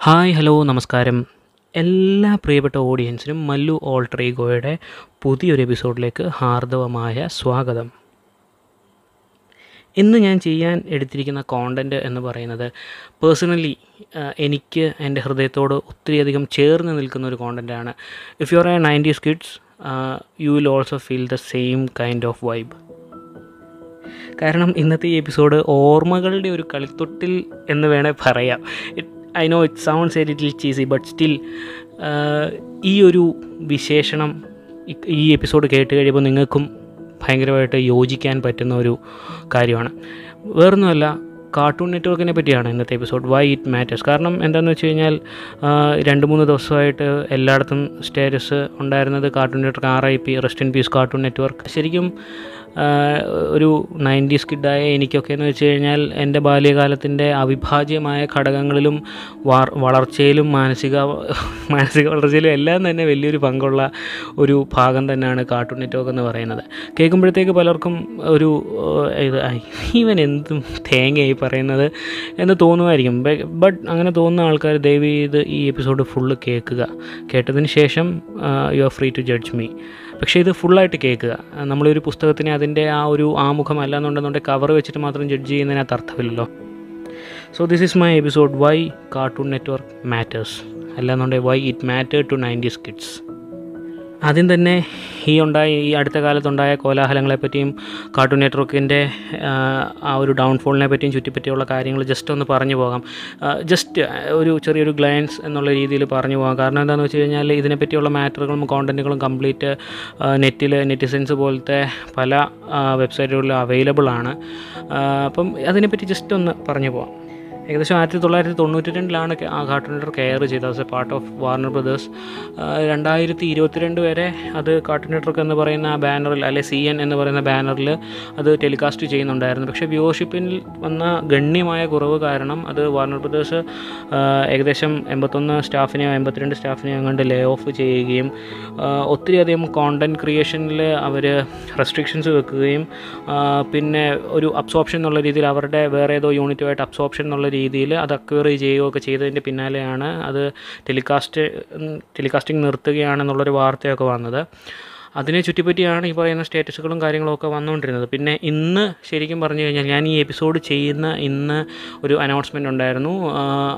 Hi hello നമസ്കാരം. എല്ലാ പ്രിയപ്പെട്ട ഓഡിയൻസിനും മല്ലു ഓൾട്രീഗോയുടെ പുതിയൊരു എപ്പിസോഡിലേക്ക് ഹാർദവമായ സ്വാഗതം. ഇന്ന് ഞാൻ ചെയ്യാൻ എടുത്തിരിക്കുന്ന കോണ്ടന്റ് എന്ന് പറയുന്നത് പേഴ്സണലി എനിക്ക് എന്റെ ഹൃദയത്തോട് ഒത്തിരിയധികം ചേർന്ന് നിൽക്കുന്ന ഒരു കോണ്ടന്റാണ് if you are a nineties kids you will also feel the same kind of vibe കാരണം ഇന്നത്തെ ഈ എപ്പിസോഡ് ഓർമ്മകളുടെ ഒരു കളിത്തൊട്ടിൽ എന്ന് വേണേൽ പറയാം. I know it sounds a little cheesy but still ഈ ഒരു വിശേഷണം ഈ എപ്പിസോഡ് കേട്ട് കഴിയുമ്പോൾ നിങ്ങൾക്കും ഭയങ്കരമായിട്ട് യോജിക്കാൻ പറ്റുന്ന ഒരു കാര്യമാണ്. വേറൊന്നുമല്ല കാർട്ടൂൺ നെറ്റ്വർക്കിനെ പറ്റിയാണ് ഇന്നത്തെ എപ്പിസോഡ് വൈ ഇറ്റ് മാറ്റേഴ്സ് കാരണം എന്താണെന്ന് വെച്ച് കഴിഞ്ഞാൽ രണ്ട് മൂന്ന് ദിവസമായിട്ട് എല്ലായിടത്തും സ്റ്റേറ്റസ് ഉണ്ടായിരുന്നത് cartoon network R I P rest in peace cartoon network ശരിക്കും ഒരു നയന്റീസ് കിഡായ എനിക്കൊക്കെ എന്ന് വെച്ച് കഴിഞ്ഞാൽ എന്റെ ബാല്യകാലത്തിന്റെ അവിഭാജ്യമായ ഘടകങ്ങളിലും വളർച്ചയിലും മാനസിക മാനസിക വളർച്ചയിലും എല്ലാം തന്നെ വലിയൊരു പങ്കുള്ള ഒരു ഭാഗം തന്നെയാണ് കാർട്ടൂൺ നെറ്റ്വർക്ക് എന്ന് പറയുന്നത്. കേൾക്കുമ്പോഴത്തേക്ക് പലർക്കും ഒരു ഇത് എന്തും തേങ്ങയായി പറയുന്നത് എന്ന് തോന്നുമായിരിക്കും. ബട്ട് അങ്ങനെ തോന്നുന്ന ആൾക്കാർ ദയവ് ചെയ്ത് ഈ എപ്പിസോഡ് ഫുള്ള് കേൾക്കുക. കേട്ടതിന് ശേഷം you are free to judge me പക്ഷേ ഇത് ഫുള്ളായിട്ട് കേൾക്കുക. നമ്മളൊരു പുസ്തകത്തിനെ അതിന്റെ ആ ഒരു ആമുഖം അല്ലാന്നുണ്ടെന്നുണ്ടെങ്കിൽ കവർ വെച്ചിട്ട് മാത്രം ജഡ്ജ് ചെയ്യുന്നതിനകത്ത് അർത്ഥമില്ലല്ലോ. So this is my episode why cartoon network matters അല്ലാന്നുണ്ടെങ്കിൽ why it matter to nineties kids ആദ്യം തന്നെ ഈ ഉണ്ടായ ഈ അടുത്ത കാലത്തുണ്ടായ കോലാഹലങ്ങളെ പറ്റിയും കാർട്ടൂൺ നെറ്റ്വർക്കിന്റെ ആ ഒരു ഡൗൺഫോളിനെ പറ്റിയും ചുറ്റിപ്പറ്റിയുള്ള കാര്യങ്ങൾ ജസ്റ്റ് ഒന്ന് പറഞ്ഞു പോകാം. ജസ്റ്റ് ഒരു ചെറിയൊരു ഗ്ലാൻസ് എന്നുള്ള രീതിയിൽ പറഞ്ഞു പോകാം. കാരണം എന്താണെന്ന് വെച്ച് കഴിഞ്ഞാൽ ഇതിനെപ്പറ്റിയുള്ള മാറ്ററുകളും കോണ്ടന്റുകളും കംപ്ലീറ്റ് നെറ്റിൽ നെറ്റിസൻസ് പോലത്തെ പല വെബ്സൈറ്റുകളിലും അവൈലബിൾ ആണ്. അപ്പം അതിനെപ്പറ്റി ജസ്റ്റ് ഒന്ന് പറഞ്ഞു പോകാം. ഏകദേശം ആയിരത്തി തൊള്ളായിരത്തി തൊണ്ണൂറ്റി രണ്ടിലാണ് കാർട്ടൂൺ കെയർ ചെയ്തത്. As a part of Warner Brothers രണ്ടായിരത്തി ഇരുപത്തിരണ്ട് വരെ അത് കാർട്ടൂൺ എന്ന് പറയുന്ന ബാനറിൽ അല്ലെ സി എൻ എന്ന് പറയുന്ന ബാനറിൽ അത് ടെലികാസ്റ്റ് ചെയ്യുന്നുണ്ടായിരുന്നു. പക്ഷേ വ്യൂവർഷിപ്പിൽ വന്ന ഗണ്യമായ കുറവ് കാരണം അത് വാർണർ ബ്രദേഴ്സ് ഏകദേശം എൺപത്തൊന്ന് സ്റ്റാഫിനെയോ എൺപത്തിരണ്ട് സ്റ്റാഫിനെയോ അങ്ങോട്ട് ലേ ഓഫ് ചെയ്യുകയും ഒത്തിരി ഒത്തിരിയധികം കോണ്ടന്റ് ക്രിയേഷനിൽ അവർ റെസ്ട്രിക്ഷൻസ് വെക്കുകയും പിന്നെ ഒരു അബ്സോപ്ഷൻ എന്നുള്ള രീതിയിൽ അവരുടെ വേറെ ഏതോ യൂണിറ്റുമായിട്ട് അബ്സോർപ്ഷൻ എന്നുള്ള രീതിയിൽ അത് അക്വയർ ചെയ്യുകയൊക്കെ ചെയ്തതിന്റെ പിന്നാലെയാണ് അത് ടെലികാസ്റ്റ് ടെലികാസ്റ്റിംഗ് നിർത്തുകയാണെന്നുള്ളൊരു വാർത്തയൊക്കെ വന്നത്. അതിനെ ചുറ്റിപ്പറ്റിയാണ് ഈ പറയുന്ന സ്റ്റേറ്റസുകളും കാര്യങ്ങളൊക്കെ വന്നുകൊണ്ടിരുന്നത്. പിന്നെ ഇന്ന് ശരിക്കും പറഞ്ഞു കഴിഞ്ഞാൽ ഞാൻ ഈ എപ്പിസോഡ് ചെയ്യുന്ന ഇന്ന് ഒരു അനൗൺസ്മെന്റ് ഉണ്ടായിരുന്നു.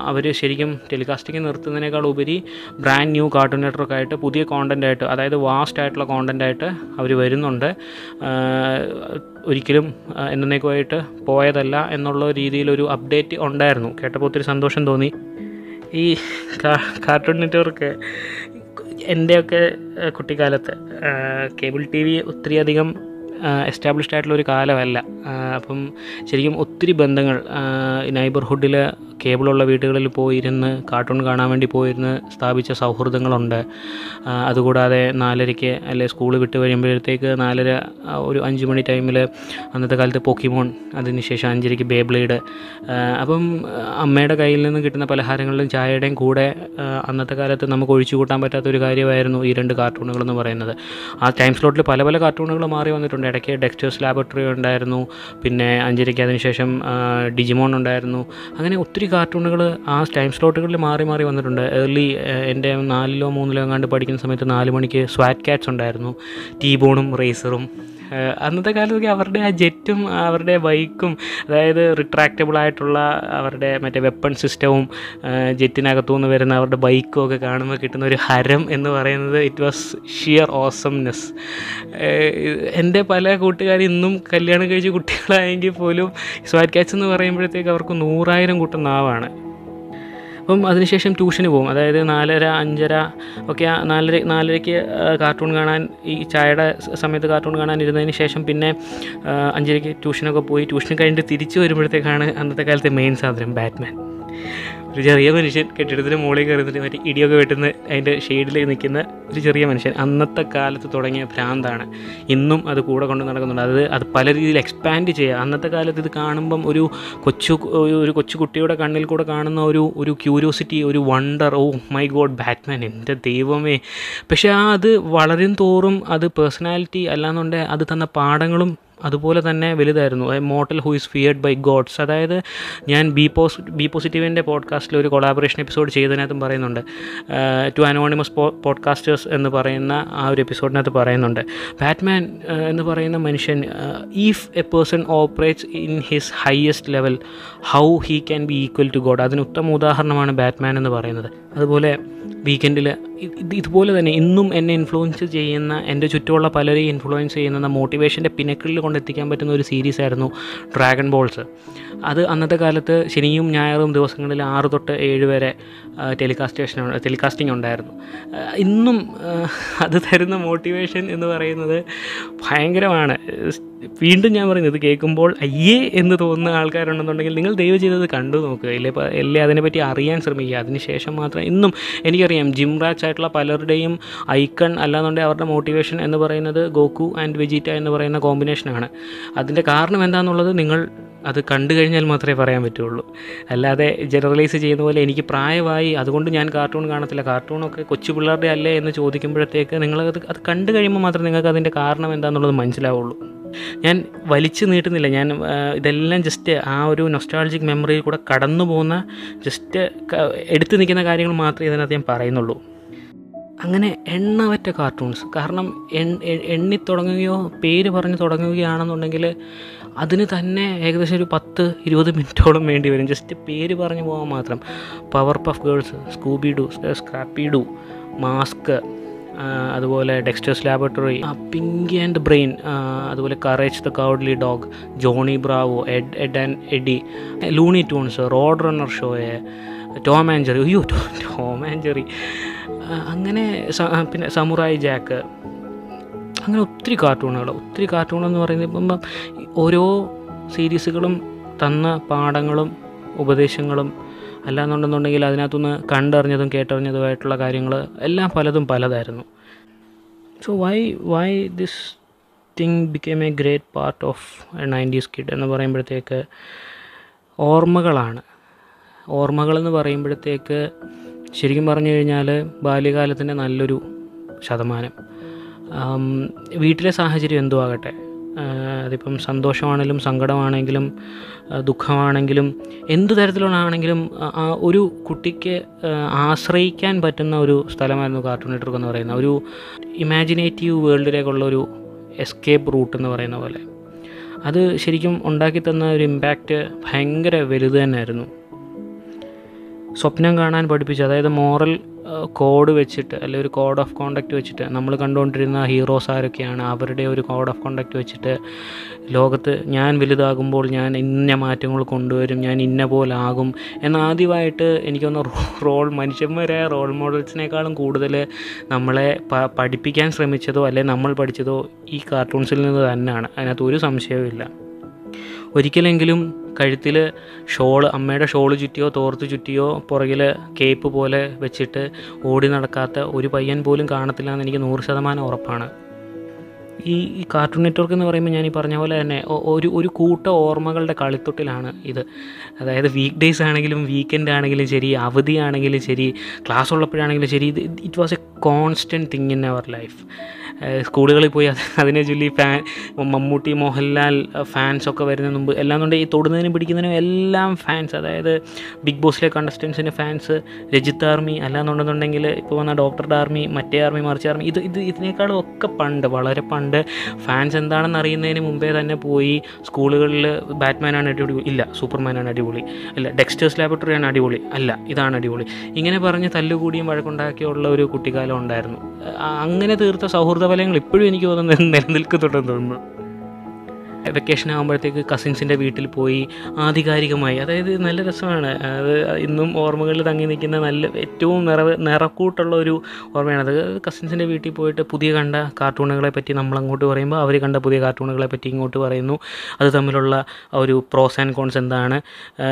അവർ ശരിക്കും ടെലികാസ്റ്റിംഗ് നിർത്തുന്നതിനേക്കാൾ ഉപരി ബ്രാൻഡ് ന്യൂ കാർട്ടൂൺ നെറ്റ്വർക്ക് ആയിട്ട് പുതിയ കോണ്ടന്റ് ആയിട്ട് അതായത് വാസ്റ്റ് ആയിട്ടുള്ള കോണ്ടന്റ് ആയിട്ട് അവർ വരുന്നുണ്ട്. ഒരിക്കലും എന്നേക്കുമായിട്ട് പോയതല്ല എന്നുള്ള രീതിയിലൊരു അപ്ഡേറ്റ് ഉണ്ടായിരുന്നു. കേട്ടപ്പോൾ ഒത്തിരി സന്തോഷം തോന്നി. ഈ കാർട്ടൂൺ നെറ്റ്വർക്ക് എന്റെയൊക്കെ കുട്ടിക്കാലത്ത് കേബിൾ ടി വി ഒത്തിരിയധികം എസ്റ്റാബ്ലിഷ്ഡ് ആയിട്ടുള്ള ഒരു കാലമല്ല. അപ്പം ശരിക്കും ഒത്തിരി ബന്ധങ്ങൾ നൈബർഹുഡിൽ കേബിളുള്ള വീടുകളിൽ പോയിരുന്ന് കാർട്ടൂൺ കാണാൻ വേണ്ടി പോയിരുന്ന് സ്ഥാപിച്ച സൗഹൃദങ്ങളുണ്ട്. അതുകൂടാതെ നാലരയ്ക്ക് അല്ലെ സ്കൂൾ വിട്ട് കഴിയുമ്പോഴത്തേക്ക് നാലര ഒരു അഞ്ച് മണി ടൈമിൽ അന്നത്തെ കാലത്ത് പൊക്കിമോൺ അതിനുശേഷം അഞ്ചരയ്ക്ക് ബേബ്ലേഡ്. അപ്പം അമ്മയുടെ കയ്യിൽ നിന്ന് കിട്ടുന്ന പലഹാരങ്ങളിലും ചായയുടെയും കൂടെ അന്നത്തെ കാലത്ത് നമുക്ക് ഒഴിച്ചു കൂട്ടാൻ പറ്റാത്ത ഒരു കാര്യമായിരുന്നു ഈ രണ്ട് കാർട്ടൂണുകൾ എന്ന് പറയുന്നത്. ആ ടൈം സ്ലോട്ടിൽ പല പല കാർട്ടൂണുകൾ മാറി വന്നിട്ടുണ്ട്. ഇടയ്ക്ക് ഡെക്സ്റ്റേഴ്സ് ലാബറട്ടറി ഉണ്ടായിരുന്നു. പിന്നെ അഞ്ചരയ്ക്ക് അതിനുശേഷം ഡിജിമോൺ ഉണ്ടായിരുന്നു. അങ്ങനെ ഒത്തിരി കാർട്ടൂണുകൾ ആ ടൈം സ്ലോട്ടുകളിൽ മാറി മാറി വന്നിട്ടുണ്ട്. ഏർലി എന്റെ നാലിലോ മൂന്നിലോ എങ്ങാണ്ട് പഠിക്കുന്ന സമയത്ത് നാല് മണിക്ക് സ്വാറ്റ് കാറ്റ്സ് ഉണ്ടായിരുന്നു. ടീബോണും റേസറും അന്നത്തെ കാലത്തൊക്കെ അവരുടെ ആ ജെറ്റും അവരുടെ ബൈക്കും അതായത് റിട്രാക്റ്റബിൾ ആയിട്ടുള്ള അവരുടെ മറ്റേ വെപ്പൺ സിസ്റ്റവും ജെറ്റിനകത്തു നിന്ന് വരുന്ന അവരുടെ ബൈക്കും ഒക്കെ കാണുമ്പോൾ കിട്ടുന്ന ഒരു ഹരം എന്ന് പറയുന്നത് ഇറ്റ് വാസ് ഷിയർ ഓസംനെസ് എന്റെ പല കൂട്ടുകാർ ഇന്നും കല്യാണം കഴിച്ച കുട്ടികളായെങ്കിൽ പോലും സ്വാറ്റ് കാറ്റ്സ് എന്ന് പറയുമ്പോഴത്തേക്ക് അവർക്ക് നൂറായിരം കൂട്ടം നാവാണ്. അപ്പം അതിനുശേഷം ട്യൂഷന് പോകും. അതായത് നാലര അഞ്ചര ഒക്കെ നാലര നാലരയ്ക്ക് കാർട്ടൂൺ കാണാൻ ഈ ചായയുടെ സമയത്ത് കാർട്ടൂൺ കാണാൻ ഇരുന്നതിന് ശേഷം പിന്നെ അഞ്ചരയ്ക്ക് ട്യൂഷനൊക്കെ പോയി ട്യൂഷൻ കഴിഞ്ഞിട്ട് തിരിച്ചു വരുമ്പോഴത്തേക്കാണ് അന്നത്തെ കാലത്തെ മെയിൻ സാധനം ബാറ്റ്മാൻ ഒരു ചെറിയ മനുഷ്യൻ കെട്ടിടത്തിന് മുകളിൽ കയറുന്നിട്ട് മറ്റേ ഇടിയൊക്കെ വെട്ടുന്ന അതിന്റെ ഷെയ്ഡിൽ നിൽക്കുന്ന ഒരു ചെറിയ മനുഷ്യൻ. അന്നത്തെ കാലത്ത് തുടങ്ങിയ ഭ്രാന്താണ്. ഇന്നും അത് കൂടെ കൊണ്ട് നടക്കുന്നുണ്ട്. അത് അത് പല രീതിയിൽ എക്സ്പാൻഡ് ചെയ്യുക അന്നത്തെ കാലത്ത് ഇത് കാണുമ്പം ഒരു കൊച്ചു ഒരു- കൊച്ചു കുട്ടിയുടെ കണ്ണിൽ കൂടെ കാണുന്ന ഒരു ഒരു ക്യൂരിയോസിറ്റി ഒരു wonder oh my God Batman എന്റെ ദൈവമേ. പക്ഷേ ആ അത് വളരും തോറും അത് പേഴ്സണാലിറ്റി അല്ലാന്നുണ്ടെങ്കിൽ അത് തന്ന പാഠങ്ങളും അതുപോലെ തന്നെ വലുതായിരുന്നു. Mortal who is feared by gods അതായത് ഞാൻ ബി പോസ് ബി പോസിറ്റീവിന്റെ പോഡ്കാസ്റ്റിൽ ഒരു കൊളാബറേഷൻ എപ്പിസോഡ് ചെയ്തതിനകത്തും പറയുന്നുണ്ട്. ടു അനോണിമസ് പോഡ്കാസ്റ്റേഴ്സ് എന്ന് പറയുന്ന ആ ഒരു എപ്പിസോഡിനകത്ത് പറയുന്നുണ്ട്. ബാറ്റ്മാൻ എന്ന് പറയുന്ന മനുഷ്യൻ if a person operates in his highest level how he can be equal to god അതിന് ഉത്തമ ഉദാഹരണമാണ് ബാറ്റ്മാൻ എന്ന് പറയുന്നത്. അതുപോലെ വീക്കെൻഡിൽ ഇത് ഇതുപോലെ തന്നെ ഇന്നും എന്നെ ഇൻഫ്ലുവൻസ് ചെയ്യുന്ന എന്റെ ചുറ്റുമുള്ള പലരെയും ഇൻഫ്ലുവൻസ് ചെയ്യുന്ന മോട്ടിവേഷന്റെ പിനക്കിളിൽ കൊണ്ടെത്തിക്കാൻ പറ്റുന്ന ഒരു സീരീസ് ആയിരുന്നു ഡ്രാഗൺ ബോൾസ് അത് അന്നത്തെ കാലത്ത് ശനിയും ഞായറും ദിവസങ്ങളിൽ ആറ് തൊട്ട് ഏഴ് വരെ ടെലികാസ്റ്റേഷൻ ടെലികാസ്റ്റിംഗ് ഉണ്ടായിരുന്നു. ഇന്നും അത് തരുന്ന മോട്ടിവേഷൻ എന്ന് പറയുന്നത് ഭയങ്കരമാണ്. വീണ്ടും ഞാൻ പറയുന്നത് കേൾക്കുമ്പോൾ അയ്യേ എന്ന് തോന്നുന്ന ആൾക്കാരുണ്ടെന്നുണ്ടെങ്കിൽ നിങ്ങൾ ദയവ് ചെയ്തത് കണ്ടു നോക്കുക. ഇല്ലേ അല്ലേ അതിനെപ്പറ്റി അറിയാൻ ശ്രമിക്കുക. അതിനുശേഷം മാത്രം ഇന്നും എനിക്കറിയാം ജിം റാച്ച് ആയിട്ടുള്ള പലരുടെയും ഐക്കൺ അല്ലാന്നുണ്ടെങ്കിൽ അവരുടെ മോട്ടിവേഷൻ എന്ന് പറയുന്നത് ഗോക്കു ആൻഡ് വെജിറ്റ എന്ന് പറയുന്ന കോമ്പിനേഷനാണ് അതിന്റെ കാരണം എന്താണെന്നുള്ളത് നിങ്ങൾ അത് കണ്ടു കഴിഞ്ഞാൽ മാത്രമേ പറയാൻ പറ്റുള്ളൂ. അല്ലാതെ ജനറലൈസ് ചെയ്യുന്ന പോലെ എനിക്ക് പ്രായമായി അതുകൊണ്ട് ഞാൻ കാർട്ടൂൺ കാണത്തില്ല. കാർട്ടൂണൊക്കെ കൊച്ചു പിള്ളേരുടെ അല്ലേ എന്ന് ചോദിക്കുമ്പോഴത്തേക്ക് നിങ്ങളത് അത് കണ്ടു കഴിയുമ്പോൾ മാത്രമേ നിങ്ങൾക്ക് അതിന്റെ കാരണം എന്താണെന്നുള്ളത് മനസ്സിലാവുള്ളൂ. ഞാൻ വലിച്ചു നീട്ടുന്നില്ല. ഞാൻ ഇതെല്ലാം ജസ്റ്റ് ആ ഒരു നൊസ്റ്റാൾജിക് മെമ്മറിയിൽ കൂടെ കടന്നു പോകുന്ന ജസ്റ്റ് എടുത്തു നിൽക്കുന്ന കാര്യങ്ങൾ മാത്രമേ ഇതിനകത്ത് ഞാൻ പറയുന്നുള്ളൂ. അങ്ങനെ എണ്ണവറ്റ കാർട്ടൂൺസ് കാരണം എണ്ണി തുടങ്ങുകയോ പേര് പറഞ്ഞ് തുടങ്ങുകയാണെന്നുണ്ടെങ്കിൽ അതിന് തന്നെ ഏകദേശം ഒരു പത്ത് ഇരുപത് മിനിറ്റോളം വേണ്ടി വരും. ജസ്റ്റ് പേര് പറഞ്ഞു പോകാൻ മാത്രം. Powerpuff Girls Scooby Doo Scrappy Doo Mask അതുപോലെ Dexter's Laboratory Pinky and Brain അതുപോലെ Courage the Cowardly Dog Johnny Bravo Ed Ed and Eddy Looney Tunes Road Runner ഷോയെ Tom and Jerry അയ്യോ ടോം ആൻഡ് ജെറി അങ്ങനെ പിന്നെ samurai Jack. അങ്ങനെ ഒത്തിരി കാർട്ടൂണുകൾ ഒത്തിരി കാർട്ടൂണെന്ന് പറയുന്നത് ഇപ്പം ഓരോ സീരീസുകളും തന്ന പാഠങ്ങളും ഉപദേശങ്ങളും അല്ലാന്നുണ്ടെന്നുണ്ടെങ്കിൽ അതിനകത്തുനിന്ന് കണ്ടറിഞ്ഞതും കേട്ടറിഞ്ഞതുമായിട്ടുള്ള കാര്യങ്ങൾ എല്ലാം പലതും പലതായിരുന്നു. So why why this thing became a great part of nineties kid എന്ന് പറയുമ്പോഴത്തേക്ക് ഓർമ്മകളാണ്. ഓർമ്മകളെന്ന് പറയുമ്പോഴത്തേക്ക് ശരിക്കും പറഞ്ഞു കഴിഞ്ഞാൽ ബാല്യകാലത്തിന്റെ നല്ലൊരു ശതമാനം. വീട്ടിലെ സാഹചര്യം എന്തോ ആകട്ടെ അതിപ്പം സന്തോഷമാണെങ്കിലും സങ്കടമാണെങ്കിലും ദുഃഖമാണെങ്കിലും എന്ത് തരത്തിലുള്ളതാണെങ്കിലും ആ- ഒരു കുട്ടിക്ക് ആശ്രയിക്കാൻ പറ്റുന്ന ഒരു സ്ഥലമായിരുന്നു കാർട്ടൂൺ നെറ്റ്വർക്ക് എന്ന് പറയുന്നത്. ഒരു ഇമാജിനേറ്റീവ് വേൾഡിലേക്കുള്ള ഒരു എസ്കേപ്പ് റൂട്ട് എന്ന് പറയുന്ന പോലെ. അത് ശരിക്കും ഉണ്ടാക്കി തന്ന ഒരു ഇമ്പാക്റ്റ് ഭയങ്കര വലുത് തന്നെയായിരുന്നു. സ്വപ്നം കാണാൻ പഠിപ്പിച്ചു. അതായത് മോറൽ കോഡ് വെച്ചിട്ട് അല്ലെങ്കിൽ ഒരു കോഡ് ഓഫ് കോണ്ടക്റ്റ് വെച്ചിട്ട് നമ്മൾ കണ്ടുകൊണ്ടിരുന്ന ഹീറോസ് ആരൊക്കെയാണ് അവരുടെ ഒരു കോഡ് ഓഫ് കോണ്ടക്റ്റ് വെച്ചിട്ട് ലോകത്ത് ഞാൻ വലുതാകുമ്പോൾ ഞാൻ ഇന്ന മാറ്റങ്ങൾ കൊണ്ടുവരും ഞാൻ ഇന്ന പോലെ ആകും എന്നാദ്യമായിട്ട് എനിക്കൊന്ന് റോൾ മനുഷ്യന്മാരെ റോൾ മോഡൽസിനേക്കാളും കൂടുതൽ നമ്മളെ പഠിപ്പിക്കാൻ ശ്രമിച്ചതോ അല്ലെ നമ്മൾ പഠിച്ചതോ ഈ കാർട്ടൂൺസിൽ നിന്ന് തന്നെയാണ്. അതിനകത്ത് ഒരു സംശയവുമില്ല. ഒരിക്കലെങ്കിലും കഴുത്തിൽ ഷോൾ അമ്മയുടെ ഷോൾ ചുറ്റിയോ തോർത്ത് ചുറ്റിയോ പുറകിൽ കേപ്പ് പോലെ വെച്ചിട്ട് ഓടി നടക്കാത്ത ഒരു പയ്യൻ പോലും കാണത്തില്ല എന്ന് എനിക്ക് നൂറ് ശതമാനം ഉറപ്പാണ്. ഈ ഈ കാർട്ടൂൺ നെറ്റ്വർക്ക് എന്ന് പറയുമ്പോൾ ഞാൻ ഈ പറഞ്ഞ പോലെ തന്നെ ഒരു ഒരു കൂട്ട ഓർമ്മകളുടെ കളിത്തൊട്ടിലാണ് ഇത്. അതായത് വീക്ക് ഡേയ്സ് ആണെങ്കിലും വീക്കെൻഡ് ആണെങ്കിലും ശരി അവധി ആണെങ്കിലും ശരി ക്ലാസ് ഉള്ളപ്പോഴാണെങ്കിലും ശരി ഇത് it was a constant thing in our life സ്കൂളുകളിൽ പോയി അത് അതിനെ ചൊല്ലി ഫാൻ മമ്മൂട്ടി മോഹൻലാൽ ഫാൻസൊക്കെ വരുന്നതിന് മുമ്പ് എല്ലാം കൊണ്ട് ഈ തൊടുന്നതിനും പിടിക്കുന്നതിനും എല്ലാം ഫാൻസ് അതായത് ബിഗ് ബോസിലെ കണ്ടസ്റ്റൻസിന് ഫാൻസ് രജിത്ത് ആർമി അല്ലാന്നുണ്ടെന്നുണ്ടെങ്കിൽ ഇപ്പോൾ വന്ന ഡോക്ടറുടെ ആർമി മറ്റേ ആർമി മറിച്ച ആർമി ഇത് ഇത് ഇതിനേക്കാളും ഒക്കെ പണ്ട് വളരെ പണ്ട് ഫാൻസ് എന്താണെന്ന് അറിയുന്നതിന് മുമ്പേ തന്നെ പോയി സ്കൂളുകളിൽ ബാറ്റ്മാനാണ് അടിപൊളി ഇല്ല സൂപ്പർമാനാണ് അടിപൊളി അല്ല ഡെക്സ്റ്റേഴ്സ് ലാബറട്ടറിയാണ് അടിപൊളി അല്ല ഇതാണ് അടിപൊളി. ഇങ്ങനെ പറഞ്ഞ് തല്ലുകൂടിയും വഴക്കുണ്ടാക്കിയുള്ള ഒരു കുട്ടിക്കാലം ഉണ്ടായിരുന്നു. അങ്ങനെ തീർത്ത സൗഹൃദ ഫലങ്ങൾ ഇപ്പോഴും എനിക്ക് തോന്നുന്നത് നിലനിൽക്കുന്നുണ്ടെന്ന് തോന്നുന്നു. വെക്കേഷൻ ആകുമ്പോഴത്തേക്ക് കസിൻസിന്റെ വീട്ടിൽ പോയി ആധികാരികമായി. അതായത് നല്ല രസമാണ്. അത് ഇന്നും ഓർമ്മകളിൽ തങ്ങി നിൽക്കുന്ന നല്ല ഏറ്റവും നിറവ് നിറക്കൂട്ടുള്ള ഒരു ഓർമ്മയാണ്. അത് കസിൻസിന്റെ വീട്ടിൽ പോയിട്ട് പുതിയ കണ്ട കാർട്ടൂണുകളെ പറ്റി നമ്മൾ അങ്ങോട്ട് പറയുമ്പോൾ അവർ കണ്ട പുതിയ കാർട്ടൂണുകളെ പറ്റി ഇങ്ങോട്ട് പറയുന്നു. അത് തമ്മിലുള്ള ഒരു പ്രോസ് ആൻഡ് കോൺസ് എന്താണ്?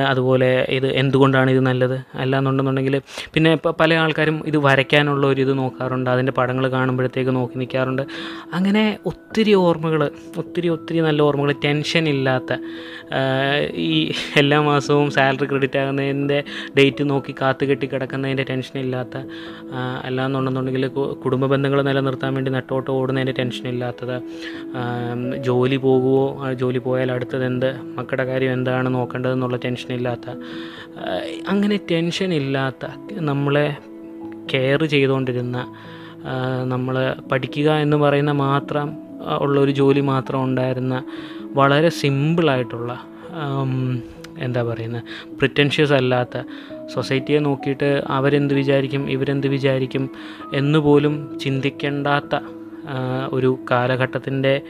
അതുപോലെ ഇത് എന്തുകൊണ്ടാണ് ഇത് നല്ലത്? അല്ലാന്നുണ്ടെന്നുണ്ടെങ്കിൽ പിന്നെ പല ആൾക്കാരും ഇത് വരയ്ക്കാനുള്ള ഒരു ഇത് നോക്കാറുണ്ട്. അതിന്റെ പടങ്ങൾ കാണുമ്പോഴത്തേക്ക് നോക്കി നിൽക്കാറുണ്ട്. അങ്ങനെ ഒത്തിരി ഓർമ്മകൾ ഒത്തിരി ഒത്തിരി നല്ല ഓർമ്മകൾ ടെൻഷൻ ഇല്ലാത്ത ഈ എല്ലാ മാസവും സാലറി ക്രെഡിറ്റ് ആകുന്നതിന്റെ ഡേറ്റ് നോക്കി കാത്തു കെട്ടി കിടക്കുന്നതിന്റെ ടെൻഷൻ ഇല്ലാത്ത അല്ലാന്നുണ്ടെന്നുണ്ടെങ്കിൽ കുടുംബ ബന്ധങ്ങൾ നിലനിർത്താൻ വേണ്ടി നട്ടോട്ട് ഓടുന്നതിന്റെ ടെൻഷൻ ഇല്ലാത്തത് ജോലി പോകുമോ ജോലി പോയാൽ അടുത്തത് എന്ത് മക്കളുടെ കാര്യം എന്താണ് നോക്കേണ്ടതെന്നുള്ള ടെൻഷൻ ഇല്ലാത്ത അങ്ങനെ ടെൻഷൻ ഇല്ലാത്ത നമ്മളെ കെയർ ചെയ്തുകൊണ്ടിരുന്ന നമ്മൾ പഠിക്കുക എന്ന് പറയുന്ന മാത്രം ആ, ഉള്ള ഒരു ജോലി മാത്രം ഉണ്ടായിരുന്ന വളരെ സിമ്പിളായിട്ടുള്ള എന്താ പറയുന്നത് പ്രിറ്റൻഷ്യസ് അല്ലാത്ത സൊസൈറ്റിയെ നോക്കിയിട്ട് അവരെന്ത് വിചാരിക്കും ഇവരെന്ത് വിചാരിക്കും എന്നുപോലും ചിന്തിക്കേണ്ടാത്ത ഒരു കാലഘട്ടത്തിന്റെ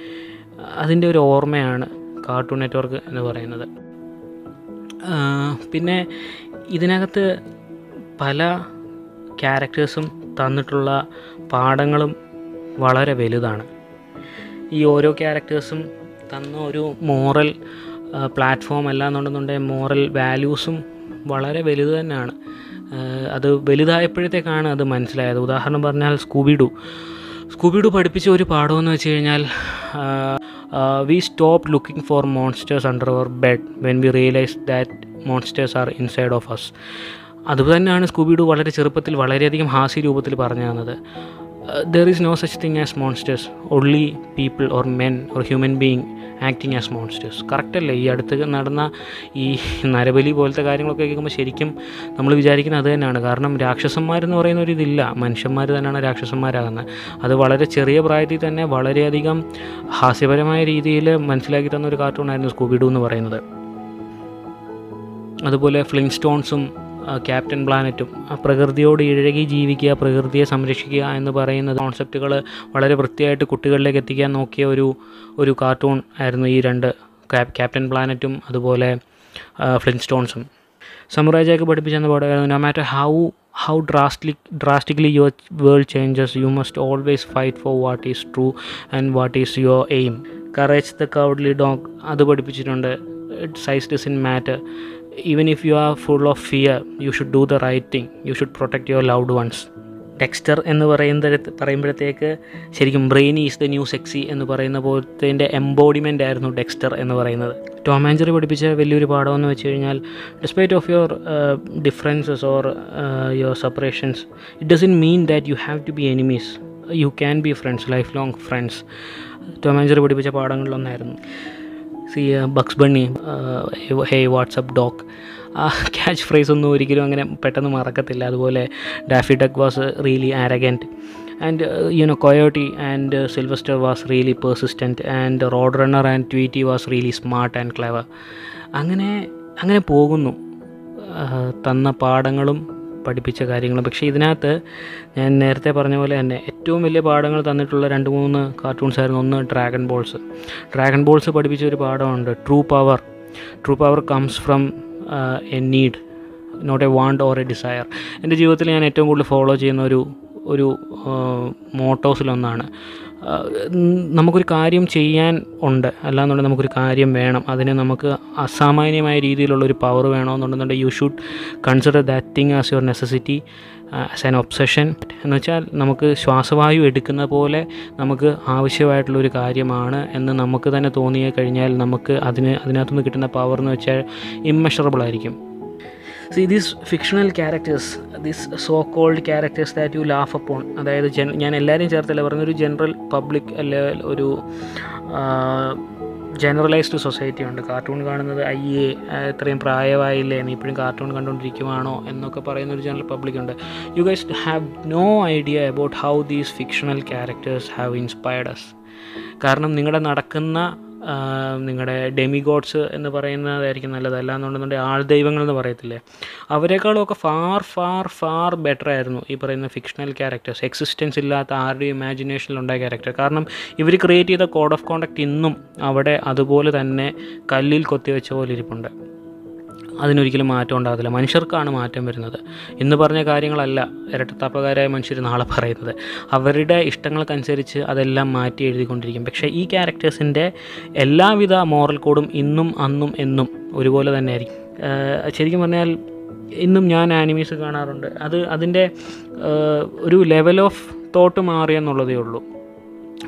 അതിന്റെ ഒരു ഓർമ്മയാണ് കാർട്ടൂൺ നെറ്റ്വർക്ക് എന്ന് പറയുന്നത്. പിന്നെ ഇതിനകത്ത് പല ക്യാരക്ടേഴ്സും തന്നിട്ടുള്ള പാഠങ്ങളും വളരെ വലുതാണ്. ഈ ഓരോ ക്യാരക്ടേഴ്സും തന്ന ഒരു മോറൽ പ്ലാറ്റ്ഫോം അല്ല എന്നുണ്ടെന്നുണ്ടെങ്കിൽ മോറൽ വാല്യൂസും വളരെ വലുത് തന്നെയാണ്. അത് വലുതായപ്പോഴത്തേക്കാണ് അത് മനസ്സിലായത്. ഉദാഹരണം പറഞ്ഞാൽ സ്കൂബിഡു സ്കൂബിഡു പഠിപ്പിച്ച ഒരു പാഠമെന്ന് വെച്ച് കഴിഞ്ഞാൽ we stop looking for monsters under our bed when we realise that monsters are inside of us അതുതന്നെയാണ് സ്കൂബിഡു വളരെ ചെറുപ്പത്തിൽ വളരെയധികം ഹാസ്യ രൂപത്തിൽ പറഞ്ഞു തന്നത്. There is no such thing as monsters only people or men or human being acting as monsters കറക്റ്റല്ലേ ഈ അടുത്ത് നടന്ന ഈ നരബലി പോലത്തെ കാര്യങ്ങളൊക്കെ കേൾക്കുമ്പോൾ ശരിക്കും നമ്മൾ വിചാരിക്കുന്നത് അത് തന്നെയാണ്. കാരണം രാക്ഷസന്മാരെന്ന് പറയുന്ന ഒരു ഇതില്ല. മനുഷ്യന്മാർ തന്നെയാണ് രാക്ഷസന്മാരാകുന്നത്. അത് വളരെ ചെറിയ പ്രായത്തിൽ തന്നെ വളരെയധികം ഹാസ്യപരമായ രീതിയിൽ മനസ്സിലാക്കി തന്ന ഒരു കാർട്ടൂണായിരുന്നു സ്കൂബിഡു എന്ന് പറയുന്നത്. അതുപോലെ ഫ്ലിങ് സ്റ്റോൺസും ക്യാപ്റ്റൻ പ്ലാനറ്റും പ്രകൃതിയോട് ഇഴകി ജീവിക്കുക പ്രകൃതിയെ സംരക്ഷിക്കുക എന്ന് പറയുന്ന കോൺസെപ്റ്റുകൾ വളരെ വൃത്തിയായിട്ട് കുട്ടികളിലേക്ക് എത്തിക്കാൻ നോക്കിയ ഒരു ഒരു കാർട്ടൂൺ ആയിരുന്നു ഈ രണ്ട് ക്യാപ്റ്റൻ പ്ലാനറ്റും അതുപോലെ ഫ്ലിൻസ്റ്റോൺസും ജാക്ക് പഠിപ്പിച്ചെന്ന് പാടായിരുന്നു no matter how how drastic drastically your world changes you must always fight for what is true and what is your aim courage the cowardly dog അത് പഠിപ്പിച്ചിട്ടുണ്ട്. It size doesn't matter even if you are full of fear you should do the right thing you should protect your loved ones Dexter എന്ന് പറയുന്ന പറയുമ്പോഴത്തേക്ക് ശരിക്കും brain is the new sexy എന്ന് പറയുന്ന പോലത്തെ embodiment ആയിരുന്നു ടെക്സ്റ്റർ എന്ന് പറയുന്നത്. ടോം ആഞ്ചറി പഠിപ്പിച്ച വലിയൊരു പാഠം എന്ന് വെച്ച് കഴിഞ്ഞാൽ despite of your differences or your separations it doesn't mean that you have to be enemies you can be friends life long friends Tom and Jerry പഠിപ്പിച്ച പാഠങ്ങളിലൊന്നായിരുന്നു Bugs Bunny hey what's up doc ആ catch phrase ഒന്നും ഒരിക്കലും അങ്ങനെ പെട്ടെന്ന് മറക്കത്തില്ല. അതുപോലെ Daffy Duck was really arrogant. And you know coyote and Sylvester was really persistent and road runner and Tweety was really smart and clever. അങ്ങനെ അങ്ങനെ പോകുന്നു. തന്ന പാഠങ്ങളും പഠിപ്പിച്ച കാര്യങ്ങൾ. പക്ഷേ ഇതിനകത്ത് ഞാൻ നേരത്തെ പറഞ്ഞ പോലെ തന്നെ ഏറ്റവും വലിയ പാഠങ്ങൾ തന്നിട്ടുള്ള രണ്ട് മൂന്ന് കാർട്ടൂൺസ് ആയിരുന്നു. ഒന്ന് ഡ്രാഗൺ ബോൾസ് ഡ്രാഗൺ ബോൾസ് പഠിപ്പിച്ച ഒരു പാഠമുണ്ട്. True power true power comes from a need not a want or a desire എന്റെ ജീവിതത്തിൽ ഞാൻ ഏറ്റവും കൂടുതൽ ഫോളോ ചെയ്യുന്ന ഒരു ഒരു മോട്ടോസിലൊന്നാണ് ഉം, നമുക്കൊരു കാര്യം ചെയ്യാൻ ഉണ്ട്. അല്ലാന്നുണ്ടെങ്കിൽ നമുക്കൊരു കാര്യം വേണം. അതിന് നമുക്ക് അസാമാന്യമായ രീതിയിലുള്ളൊരു power വേണമെന്നുണ്ടെന്നുണ്ടെങ്കിൽ you should consider that thing as your necessity as an obsession എന്ന് വെച്ചാൽ നമുക്ക് ശ്വാസവായു എടുക്കുന്ന പോലെ നമുക്ക് ആവശ്യമായിട്ടുള്ളൊരു കാര്യമാണ് എന്ന് നമുക്ക് തന്നെ തോന്നിയ കഴിഞ്ഞാൽ നമുക്ക് അതിന് അതിനകത്തുനിന്ന് കിട്ടുന്ന പവർ എന്ന് വെച്ചാൽ ഇമ്മെഷറബിൾ ആയിരിക്കും. See these fictional characters these so called characters that you laugh upon അതായത് ജൻ ഞാൻ എല്ലാവരെയും ചേർത്തല്ല പറഞ്ഞൊരു ജനറൽ പബ്ലിക് അല്ലെ ഒരു ജനറലൈസ്ഡ് സൊസൈറ്റി ഉണ്ട്. കാർട്ടൂൺ കാണുന്നത് അയ്യേ ഇത്രയും പ്രായമായില്ലേ നീ ഇപ്പോഴും കാർട്ടൂൺ കണ്ടുകൊണ്ടിരിക്കുവാണോ എന്നൊക്കെ പറയുന്ന ഒരു ജനറൽ പബ്ലിക് ഉണ്ട്. You guys have no idea about how these fictional characters have inspired us കാരണം നിങ്ങളുടെ നടക്കുന്ന നിങ്ങളുടെ ഡെമിഗോഡ്സ് എന്ന് പറയുന്നതായിരിക്കും നല്ലത് അല്ലാന്നുണ്ടെന്നുണ്ടെങ്കിൽ ആൾ ദൈവങ്ങൾ എന്ന് പറയത്തില്ലേ? അവരെക്കാളും ഒക്കെ ഫാർ ഫാർ ഫാർ ബെറ്റർ ആയിരുന്നു ഈ പറയുന്ന ഫിക്ഷണൽ ക്യാരക്ടേഴ്സ് എക്സിസ്റ്റൻസ് ഇല്ലാത്ത ആരുടെയും ഇമാജിനേഷനിലുണ്ടായ ക്യാരക്ടർ കാരണം ഇവർ ക്രിയേറ്റ് ചെയ്ത കോഡ് ഓഫ് കോണ്ടക്റ്റ് ഇന്നും അവിടെ അതുപോലെ തന്നെ കല്ലിൽ കൊത്തിവെച്ച പോലെ ഇരിപ്പുണ്ട്. അതിനൊരിക്കലും മാറ്റം ഉണ്ടാകത്തില്ല. മനുഷ്യർക്കാണ് മാറ്റം വരുന്നത്. ഇന്ന് പറഞ്ഞ കാര്യങ്ങളല്ല ഇരട്ടത്താപ്പകാരായ മനുഷ്യർ നാളെ പറയുന്നത്. അവരുടെ ഇഷ്ടങ്ങൾക്കനുസരിച്ച് അതെല്ലാം മാറ്റി എഴുതിക്കൊണ്ടിരിക്കും. പക്ഷേ ഈ ക്യാരക്ടേഴ്സിന്റെ എല്ലാവിധ മോറൽ കോഡും ഇന്നും അന്നും എന്നും ഒരുപോലെ തന്നെ ആയിരിക്കും ശരിക്കും പറഞ്ഞാൽ ഇന്നും ഞാൻ ആനിമീസ് കാണാറുണ്ട്. അത് അതിന്റെ ഒരു ലെവൽ ഓഫ് തോട്ട് മാറിയെന്നുള്ളതേ ഉള്ളൂ.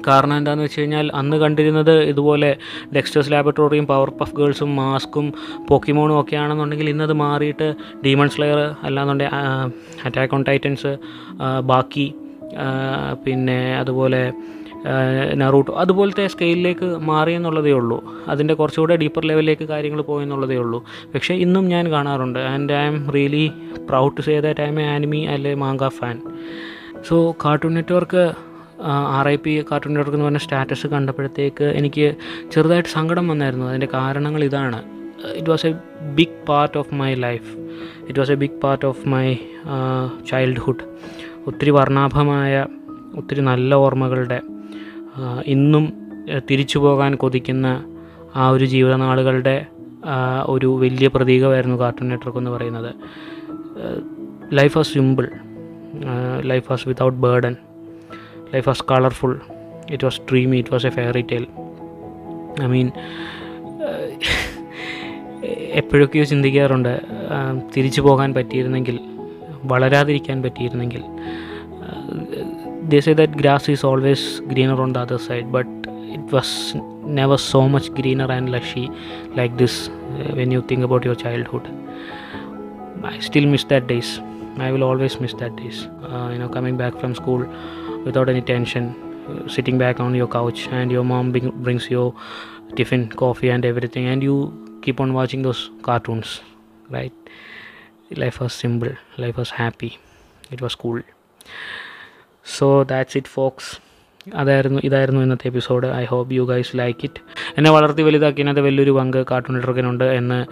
കാരണം എന്താണെന്ന് വെച്ച് കഴിഞ്ഞാൽ അന്ന് കണ്ടിരുന്നത് ഇതുപോലെ ഡെക്സ്റ്റേഴ്സ് ലാബറട്ടറിയും പവർ പഫ് ഗേൾസും മാസ്കും പോക്കിമോണും ഒക്കെ ആണെന്നുണ്ടെങ്കിൽ ഇന്നത് മാറിയിട്ട് ഡീമൺ സ്ലെയർ അല്ലാന്നുണ്ടെങ്കിൽ അറ്റാക്ക് ഓൺ ടൈറ്റൻസ് ബാക്കി പിന്നെ അതുപോലെ നറൂട്ടോ അതുപോലത്തെ സ്കെയിലിലേക്ക് മാറി എന്നുള്ളതേ ഉള്ളൂ. അതിന്റെ കുറച്ചുകൂടെ ഡീപ്പർ ലെവലിലേക്ക് കാര്യങ്ങൾ പോയി എന്നുള്ളതേ ഉള്ളൂ. പക്ഷേ ഇന്നും ഞാൻ കാണാറുണ്ട്. And I'm really proud to say that I a anime അല്ലെ manga fan so cartoon network R I P cartoon network എന്ന് പറഞ്ഞ സ്റ്റാറ്റസ് കണ്ടപ്പോഴത്തേക്ക് എനിക്ക് ചെറുതായിട്ട് സങ്കടം വന്നായിരുന്നു. അതിന്റെ കാരണങ്ങൾ ഇതാണ്. It was a big part of my life it was a big part of my childhood ഒത്തിരി വർണാഭമായ ഒത്തിരി നല്ല ഓർമ്മകളുടെ ഇന്നും തിരിച്ചു പോകാൻ കൊതിക്കുന്ന ആ ഒരു ജീവിതനാളുകളുടെ ഒരു വലിയ പ്രതീകമായിരുന്നു കാർട്ടൂൺ നെറ്റ്വർക്ക് എന്ന് പറയുന്നത്. Life was simple life was without burden life was colorful, it was dreamy it was a fairy tale. I mean എപ്പോഴൊക്കെയോ ചിന്തിക്കാറുണ്ട് തിരിച്ചു പോകാൻ പറ്റിയിരുന്നെങ്കിൽ വളരാതിരിക്കാൻ പറ്റിയിരുന്നെങ്കിൽ that grass is always greener on the other side but it was never so much greener and lushy like this uh, when you think about your childhood i still miss that days i will always miss that days uh, you know coming back from school without any tension uh, sitting back on your couch and your mom brings you tiffin coffee and everything and you keep on watching those cartoons right life was simple life was happy it was cool so that's it folks അതായിരുന്നു ഇതായിരുന്നു ഇന്നത്തെ episode I hope you guys like it എന്നെ വളർത്തി വലുതാക്കിയതിനകത്ത് വലിയൊരു പങ്ക് cartoon നെറ്റ്വർക്കിനുണ്ട് എന്ന്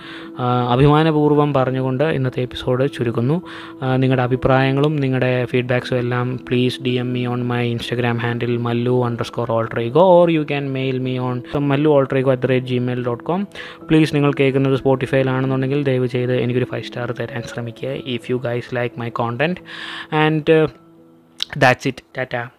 അഭിമാനപൂർവം പറഞ്ഞുകൊണ്ട് ഇന്നത്തെ എപ്പിസോഡ് ചുരുക്കുന്നു. നിങ്ങളുടെ അഭിപ്രായങ്ങളും നിങ്ങളുടെ ഫീഡ്ബാക്സും എല്ലാം please D M me on my Instagram handle Mallu under score alter ego or you can mail me on Mallu alter ego at the rate Gmail dot com please നിങ്ങൾ കേൾക്കുന്നത് സ്പോട്ടിഫൈയിലാണെന്നുണ്ടെങ്കിൽ ദയവ് ചെയ്ത് എനിക്കൊരു ഫൈവ് സ്റ്റാർ തരാൻ ശ്രമിക്കുക if you guys like my content and that's it tata.